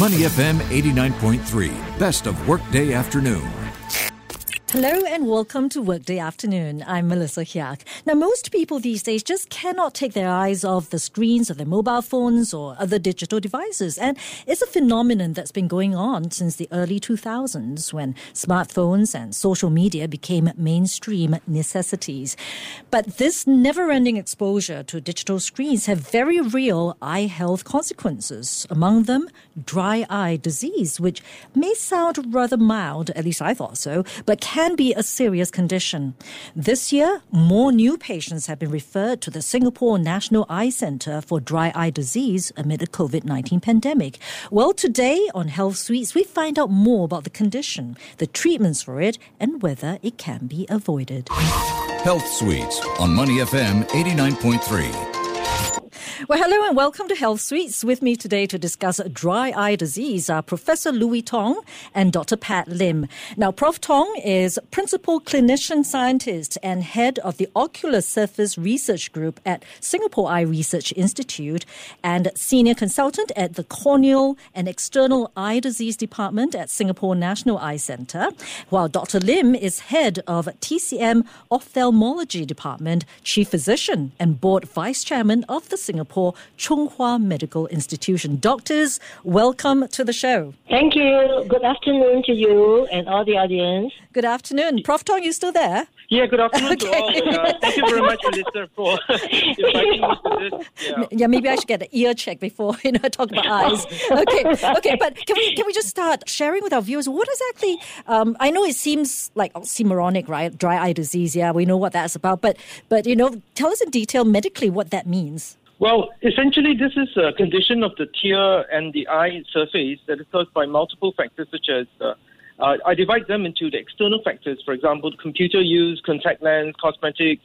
Money FM 89.3, best of workday afternoon. Hello and welcome to Workday Afternoon. I'm Melissa Hyak. Now, most people these days just cannot take their eyes off the screens of their mobile phones or other digital devices. And it's a phenomenon that's been going on since the early 2000s when smartphones and social media became mainstream necessities. But this never ending exposure to digital screens have very real eye health consequences. Among them, dry eye disease, which may sound rather mild, at least I thought so, but can can be a serious condition. This year, more new patients have been referred to the Singapore National Eye Centre for Dry Eye Disease amid the COVID 19 pandemic. Well, today on Health Suites, we find out more about the condition, the treatments for it, and whether it can be avoided. Health Suites on Money FM 89.3. Well, hello and welcome to Health Suites. With me today to discuss dry eye disease are Professor Louis Tong and Dr. Pat Lim. Now, Prof. Tong is Principal Clinician Scientist and Head of the Ocular Surface Research Group at Singapore Eye Research Institute and Senior Consultant at the Corneal and External Eye Disease Department at Singapore National Eye Centre, while Dr. Lim is Head of TCM Ophthalmology Department, Chief Physician and Board Vice Chairman of the Singapore Singapore Chung Hua Medical Institution. Doctors, welcome to the show. Thank you. Good afternoon to you and all the audience. Good afternoon. Prof. Tong, you still there? Yeah, good afternoon okay. to all. Uh, thank you very much, Melissa, for inviting me to this. Yeah. yeah, maybe I should get an ear check before you know I talk about eyes. Okay, okay, but can we can we just start sharing with our viewers what exactly? Um, I know it seems like oxymoronic, right? Dry eye disease. Yeah, we know what that's about, but but you know, tell us in detail medically what that means. Well, essentially, this is a condition of the tear and the eye surface that is caused by multiple factors, such as uh, uh, I divide them into the external factors, for example, computer use, contact lens, cosmetics,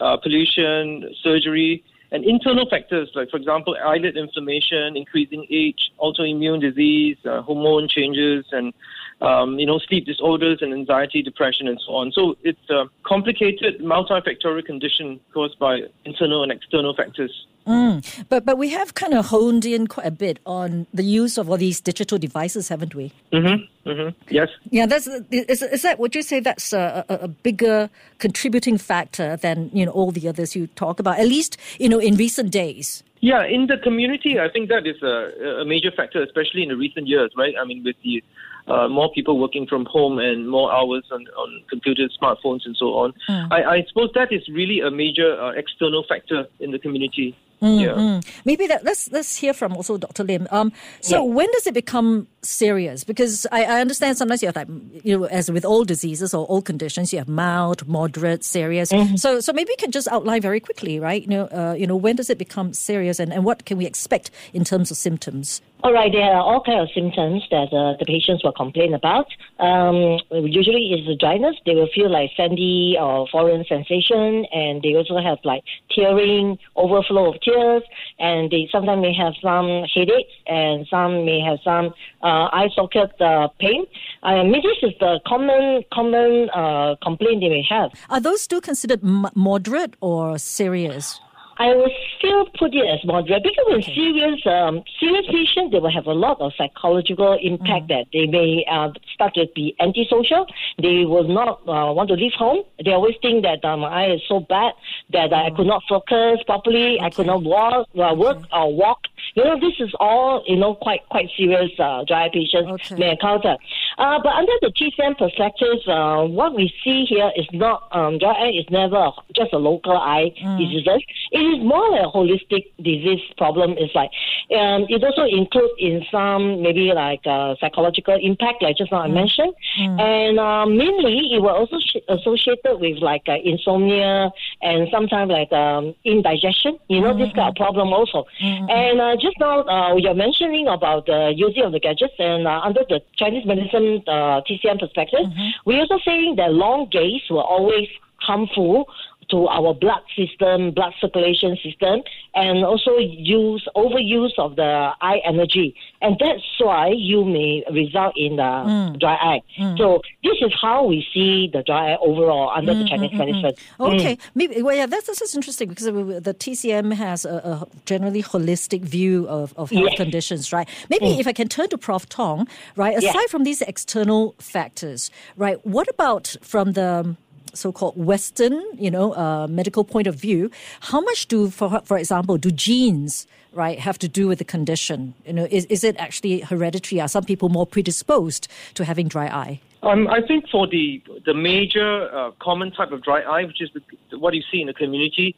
uh, pollution, surgery, and internal factors, like, for example, eyelid inflammation, increasing age, autoimmune disease, uh, hormone changes, and um, you know, sleep disorders and anxiety, depression, and so on. So it's a complicated multifactorial condition caused by internal and external factors. Mm. But but we have kind of honed in quite a bit on the use of all these digital devices, haven't we? Mm-hmm. Mm-hmm. Yes. Yeah. That's is, is that would you say that's a, a, bigger contributing factor than you know all the others you talk about? At least you know in recent days. Yeah, in the community, I think that is a, a major factor, especially in the recent years, right? I mean, with the uh, more people working from home and more hours on, on computers, smartphones, and so on. Mm. I, I, suppose that is really a major uh, external factor in the community. Mm, yeah. Mm. Maybe that let's let's hear from also Dr. Lim. Um, so yeah. when does it become serious? Because I, I, understand sometimes you have like you know as with all diseases or all conditions you have mild, moderate, serious. Mm-hmm. So so maybe you can just outline very quickly, right? You know uh, you know when does it become serious and, and what can we expect in terms of symptoms? All right, there are all kinds of symptoms that uh, the patients will complain about. Um, usually, it's the dryness. They will feel like sandy or foreign sensation, and they also have like tearing, overflow of tears, and they sometimes may have some headaches, and some may have some uh, eye socket uh, pain. I mean, this is the common common uh, complaint they may have. Are those still considered m- moderate or serious? I will still put it as moderate because in serious um, serious patients, they will have a lot of psychological impact mm. that they may uh, start to be antisocial. They will not uh, want to leave home. They always think that my eye is so bad that mm. I could not focus properly. Okay. I could not walk, uh, work okay. or walk. You know, this is all you know quite quite serious uh, dry patients okay. may encounter. Uh, but under the TCM perspective, uh, what we see here is not um, dry eye is never just a local eye mm. disease. It is more like a holistic disease problem. It's like um, it also includes in some maybe like uh, psychological impact, like just now mm. I mentioned, mm. and uh, mainly it was also sh- associated with like uh, insomnia and sometimes like um, indigestion. You know, mm-hmm. this kind of problem also. Mm-hmm. And uh, just now uh, you're mentioning about the using of the gadgets, and uh, under the Chinese medicine TCM perspective, mm-hmm. we're also saying that long gaze will always harmful to our blood system, blood circulation system, and also use overuse of the eye energy. and that's why you may result in uh, dry eye. Mm. So this is how we see the dry eye overall under the mm, Chinese medicine. Okay, maybe well, yeah, that's, that's interesting because the TCM has a, a generally holistic view of, of health Yes. conditions, right? Maybe if I can turn to Prof. Tong, right? Aside Yeah. from these external factors, right? What about from the so-called Western, you know, uh, medical point of view? How much do, for for example, do genes, right, have to do with the condition? You know, is is it actually hereditary? Are some people more predisposed to having dry eye? Um, I think for the the major uh, common type of dry eye, which is the, what you see in the community,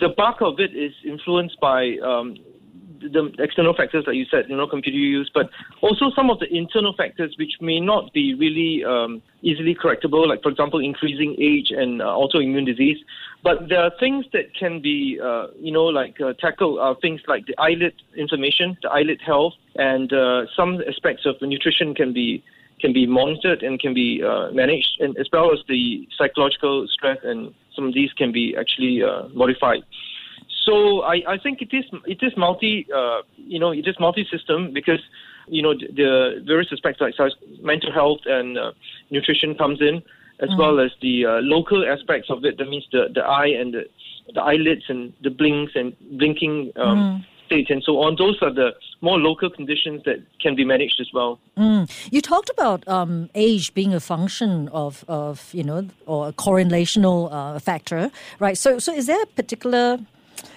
the bulk of it is influenced by um, the external factors that you said, you know, computer use, but also some of the internal factors which may not be really um, easily correctable, like for example, increasing age and uh, autoimmune disease. But there are things that can be, uh, you know, like uh, tackle uh, things like the eyelid inflammation, the eyelid health, and uh, some aspects of the nutrition can be can be monitored and can be uh, managed, and as well as the psychological stress, and some of these can be actually uh, modified. So I, I think it is it is multi uh, you know it is multi system because you know the, the various aspects like mental health and uh, nutrition comes in as well as the uh, local aspects of it. That means the, the eye and the, the eyelids and the blinks and blinking um, state and so on. Those are the more local conditions that can be managed as well. You talked about um, age being a function of, of you know, or a correlational uh, factor, right? So, so is there a particular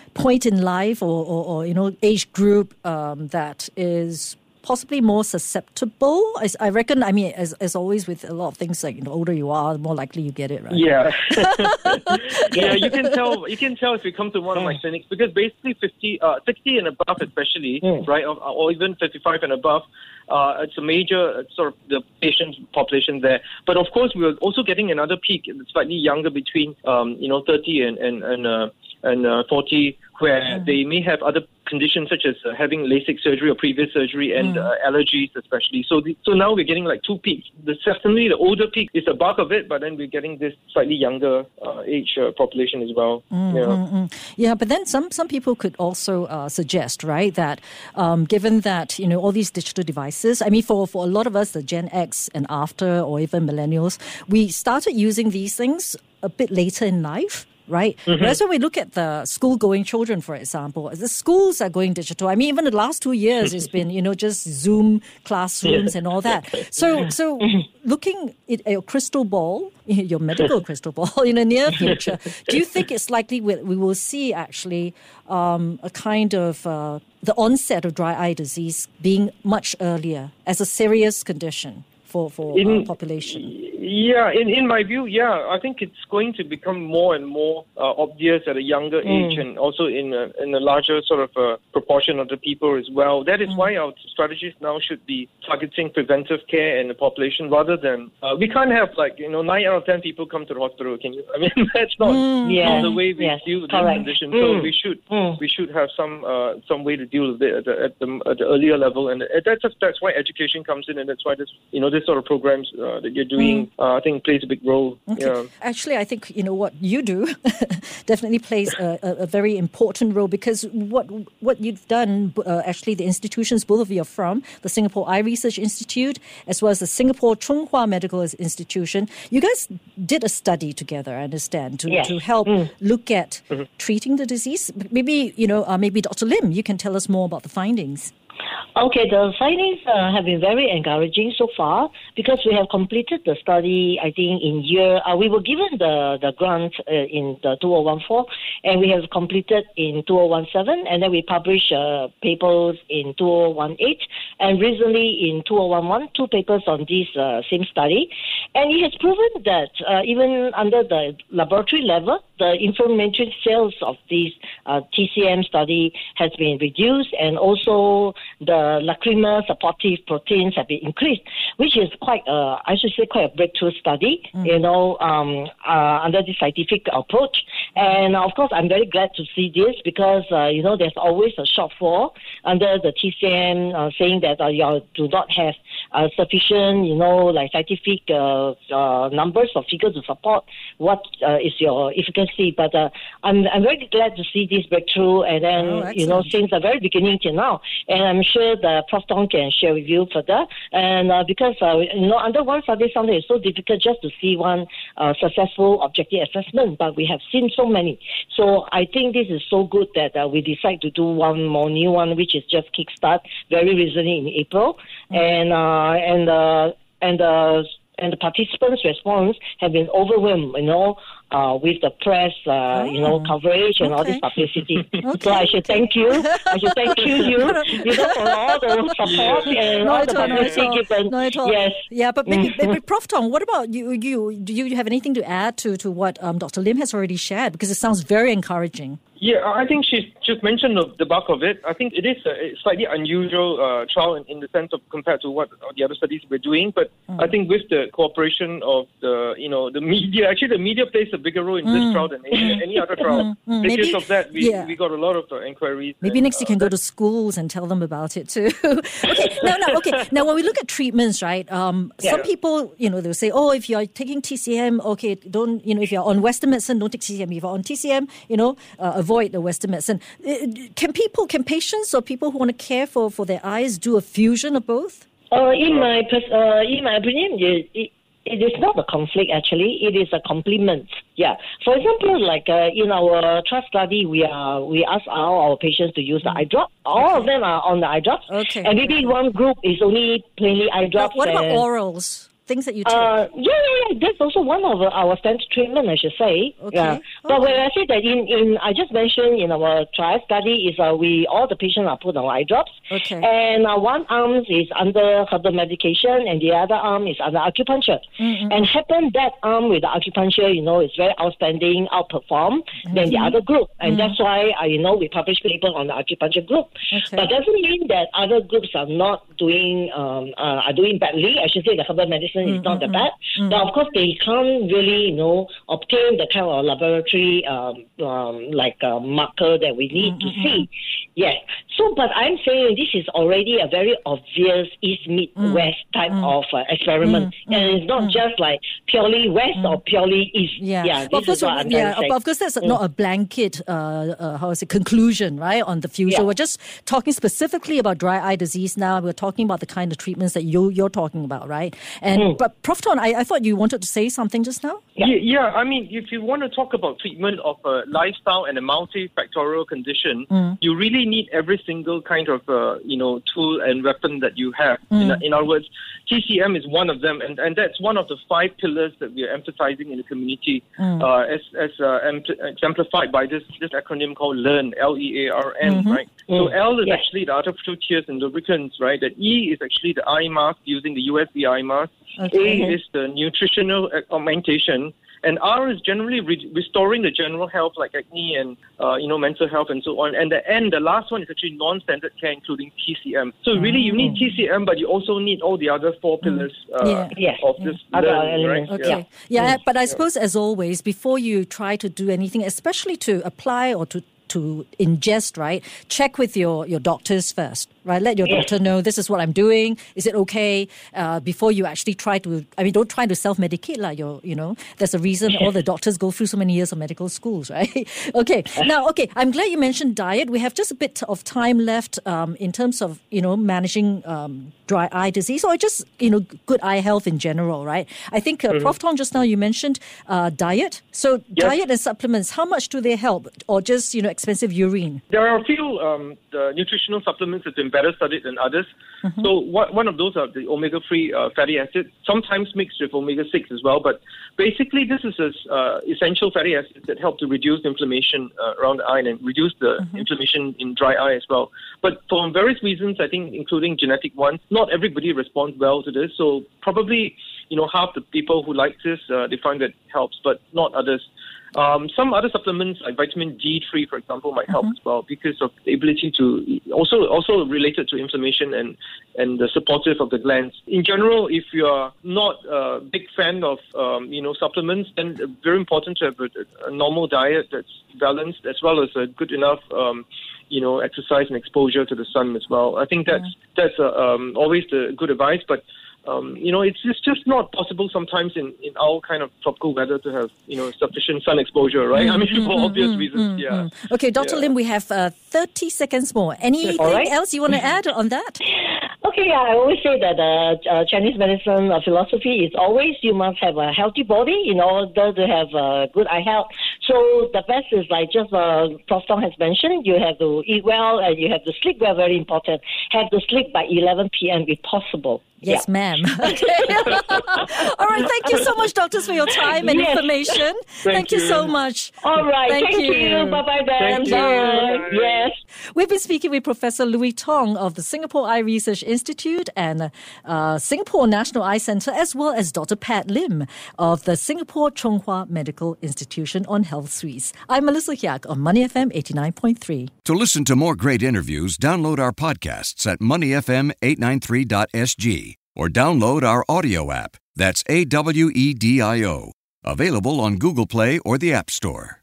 point in life or, or, or you know, age group um, that is possibly more susceptible? I, I reckon. I mean, as, as always with a lot of things, like you know, older you are, the more likely you get it, right? Yeah, yeah. You can tell. You can tell if you come to one of my clinics because basically 50, uh, 60 and above, especially, right, or, or even fifty-five and above. Uh, it's a major uh, sort of the patient population there, but of course we are also getting another peak, slightly younger, between um, you know thirty and and and, uh, and uh, forty, where they may have other conditions such as uh, having LASIK surgery or previous surgery and uh, allergies, especially. So, the, so now we're getting like two peaks. The certainly the older peak is the bulk of it, but then we're getting this slightly younger uh, age uh, population as well. yeah. Yeah, but then some some people could also uh, suggest, right, that um, given that you know all these digital devices, I mean, for for a lot of us, the Gen X and after, or even millennials, we started using these things a bit later in life. Right. Whereas when we look at the school-going children, for example, the schools are going digital. I mean, even the last two years, it's been you know just Zoom classrooms and all that. So, so looking at your crystal ball, your medical crystal ball, in the near future, do you think it's likely we, we will see actually um, a kind of uh, the onset of dry eye disease being much earlier as a serious condition for for uh, In- population? Yeah, in, in my view, yeah, I think it's going to become more and more uh, obvious at a younger age and also in a, in a larger sort of uh, proportion of the people as well. That is why our strategies now should be targeting preventive care in the population rather than uh, we can't have like you know nine out of ten people come to the hospital. Can you? I mean that's not, Yes, not the way we yes, deal with this condition. So we should we should have some uh, some way to deal with it at the, at the, at the earlier level, and that's that's why education comes in, and that's why this you know this sort of programs uh, that you're doing uh, I think plays a big role. Yeah. Actually, I think you know what you do definitely plays a, a, a very important role because what what you've done, uh, actually, the institutions both of you are from, the Singapore Eye Research Institute as well as the Singapore Chung Hua Medical Institution. You guys did a study together, I understand, to, Yes. to help look at treating the disease. Maybe you know, uh, maybe Dr. Lim, you can tell us more about the findings. Okay, the findings uh, have been very encouraging so far because we have completed the study. I think in year uh, we were given the the grant uh, in the 2014, and we have completed in 2017, and then we published uh, papers in 2018, and recently in 2011, two papers on this uh, same study, and it has proven that uh, even under the laboratory level, the inflammatory cells of this TCM study has been reduced, and also the lacrimal supportive proteins have been increased, which is quite, uh, I should say, quite a breakthrough study, you know, um, uh, under this scientific approach. And of course, I'm very glad to see this because, uh, you know, there's always a shortfall under the TCM uh, saying that uh, you do not have uh, sufficient, you know, like scientific uh, uh, numbers or figures to support what uh, is your efficacy. But uh, I'm I'm very glad to see this breakthrough, and then Oh, you know since the very beginning till now, and I'm sure that Prof Tong can share with you further. And uh, because uh, you know under one study, something is so difficult just to see one uh, successful objective assessment, but we have seen so many. So I think this is so good that uh, we decide to do one more new one, which is just kickstart very recently in April, and uh, and uh, and uh, and the participants' response have been overwhelmed, you know, uh, with the press, uh, you know, Oh, coverage and all this publicity. Okay, So I should okay. thank you. I should thank you, you, you know, for all the support and all the all, publicity given. Not at all. Yes. Yeah, but maybe, maybe Prof. Tong, what about you? You do you have anything to add to, to what um, Dr. Lim has already shared? Because it sounds very encouraging. Yeah, I think she's just mentioned the, the bulk of it. I think it is a slightly unusual uh, trial in, in the sense of compared to what the other studies we're doing. But I think with the cooperation of the you know the media, actually the media plays a bigger role in this trial than any, any other trial. Mm, Because maybe- of that, we, yeah. we got a lot of uh, inquiries. Maybe and, next you uh, can go to schools and tell them about it too. okay, now, now, okay. Now, when we look at treatments, right? Um, Some people, you know, they'll say, "Oh, if you're taking TCM, okay, don't, you know, if you're on Western medicine, don't take TCM. If you're on TCM, you know, uh, avoid the Western medicine." Uh, Can people, can patients or people who want to care for for their eyes do a fusion of both? Uh, in my pers- uh, in my opinion, it, it, it is not a conflict. Actually, it is a complement. Yeah. For example, like uh, in our trust study, we are we ask all our patients to use the eye drop. All of them are on the eye drops. Okay. And maybe one group is only plainly eye But drops. what about and- orals? Things that you take? Uh, yeah, yeah, yeah. That's also one of our standard treatment, I should say. Okay, Yeah. But when I say that in, in I just mentioned in our trial study is uh, we all the patients are put on eye drops. Okay. And uh, one arm is under herbal medication, and the other arm is under acupuncture. And happen that arm with the acupuncture, you know, is very outstanding, outperform than the other group, and that's why uh, you know we publish paper on the acupuncture group. Okay. But doesn't mean that other groups are not doing um, uh, are doing badly. I should say the herbal medicine is not that bad. But of course, they can't really, you know, obtain the kind of laboratory um, um, like uh, marker that we need to see. Yes. So, but I'm saying this is already a very obvious east meet west type of uh, experiment, and it's not just like purely west or purely east. Yeah, yeah. But This is what I'm yeah, but of course, that's not a blanket, uh, uh, how is it, conclusion, right, on the future. Yeah. We're just talking specifically about dry eye disease now. We're talking about the kind of treatments that you, you're talking about, right? And Mm. But Prof. Tong, I, I thought you wanted to say something just now? Yeah. Yeah. yeah, I mean, if you want to talk about treatment of a lifestyle and a multifactorial condition, you really need every single kind of, uh, you know, tool and weapon that you have. In, in other words, TCM is one of them, and, and that's one of the five pillars that we are emphasizing in the community, uh, as, as uh, empl- exemplified by this, this acronym called LEARN, L-E-A-R-N, right? So L is Yeah. actually the artificial tears and lubricants, right? The E is actually the eye mask using the USB eye mask. Okay. A is the nutritional augmentation, and R is generally re- restoring the general health like acne and uh, you know mental health and so on. And the N, the last one is actually non-standard care, including TCM. So really, you need TCM, but you also need all the other four pillars uh, Yeah. Yes. of this Other learning, right? elements. Okay. Yeah, but I suppose as always, before you try to do anything, especially to apply or to to ingest, right? Check with your your doctors first, right? Let your doctor know this is what I'm doing. Is it okay? Uh, before you actually try to, I mean, don't try to self medicate, like your, you know. There's a reason all the doctors go through so many years of medical schools, right? okay. Now, okay, I'm glad you mentioned diet. We have just a bit of time left um, in terms of you know managing um, dry eye disease or just you know good eye health in general, right? I think uh, Prof. Tong just now you mentioned uh, diet. So Yes. diet and supplements, how much do they help, or just you know expensive urine? There are a few um, the nutritional supplements that have been better studied than others. Mm-hmm. So one, one of those are the omega-3 uh, fatty acids, sometimes mixed with omega-6 as well. But basically, this is a, uh, essential fatty acids that help to reduce inflammation uh, around the eye and reduce the Mm-hmm. inflammation in dry eye as well. But for various reasons, I think including genetic ones, not everybody responds well to this. So probably, you know, half the people who like this, uh, they find that helps, but not others. Um, some other supplements like vitamin D3, for example, might help Mhm. as well because of the ability to also also related to inflammation and and the supportive of the glands. In general, if you are not a big fan of um, you know supplements, then very important to have a, a normal diet that's balanced as well as a good enough um, you know exercise and exposure to the sun as well. I think that's that's uh, um, always the good advice, but um, you know, it's, it's just not possible sometimes in, in our kind of tropical weather to have, you know, sufficient sun exposure, right? I mean, for mm, mm, obvious mm, reasons, yeah. Okay, Dr. Yeah. Lim, we have uh, 30 seconds more. Anything right. else you want to add on that? Okay, yeah, I always say that uh, uh, Chinese medicine uh, philosophy is always you must have a healthy body in order to have uh, good eye health. So the best is like just uh, Prof. Tong has mentioned, you have to eat well and you have to sleep well, very important. Have to sleep by 11 p.m. if possible. Yes, Yeah. ma'am. Okay. All right. Thank you so much, doctors, for your time and Yes. information. Thank, you. you. so much. All right, Thank thank, you. you. Bye bye then. Thank you. Bye. Bye. Yes. We've been speaking with Professor Louis Tong of the Singapore Eye Research Institute and uh, Singapore National Eye Centre, as well as Dr. Pat Lim of the Singapore Chung Hua Medical Institution on Health Suites. I'm Melissa Hyak on Money FM 89.3. To listen to more great interviews, download our podcasts at moneyfm893.sg or download our audio app. That's A W E D I O. Available on Google Play or the App Store.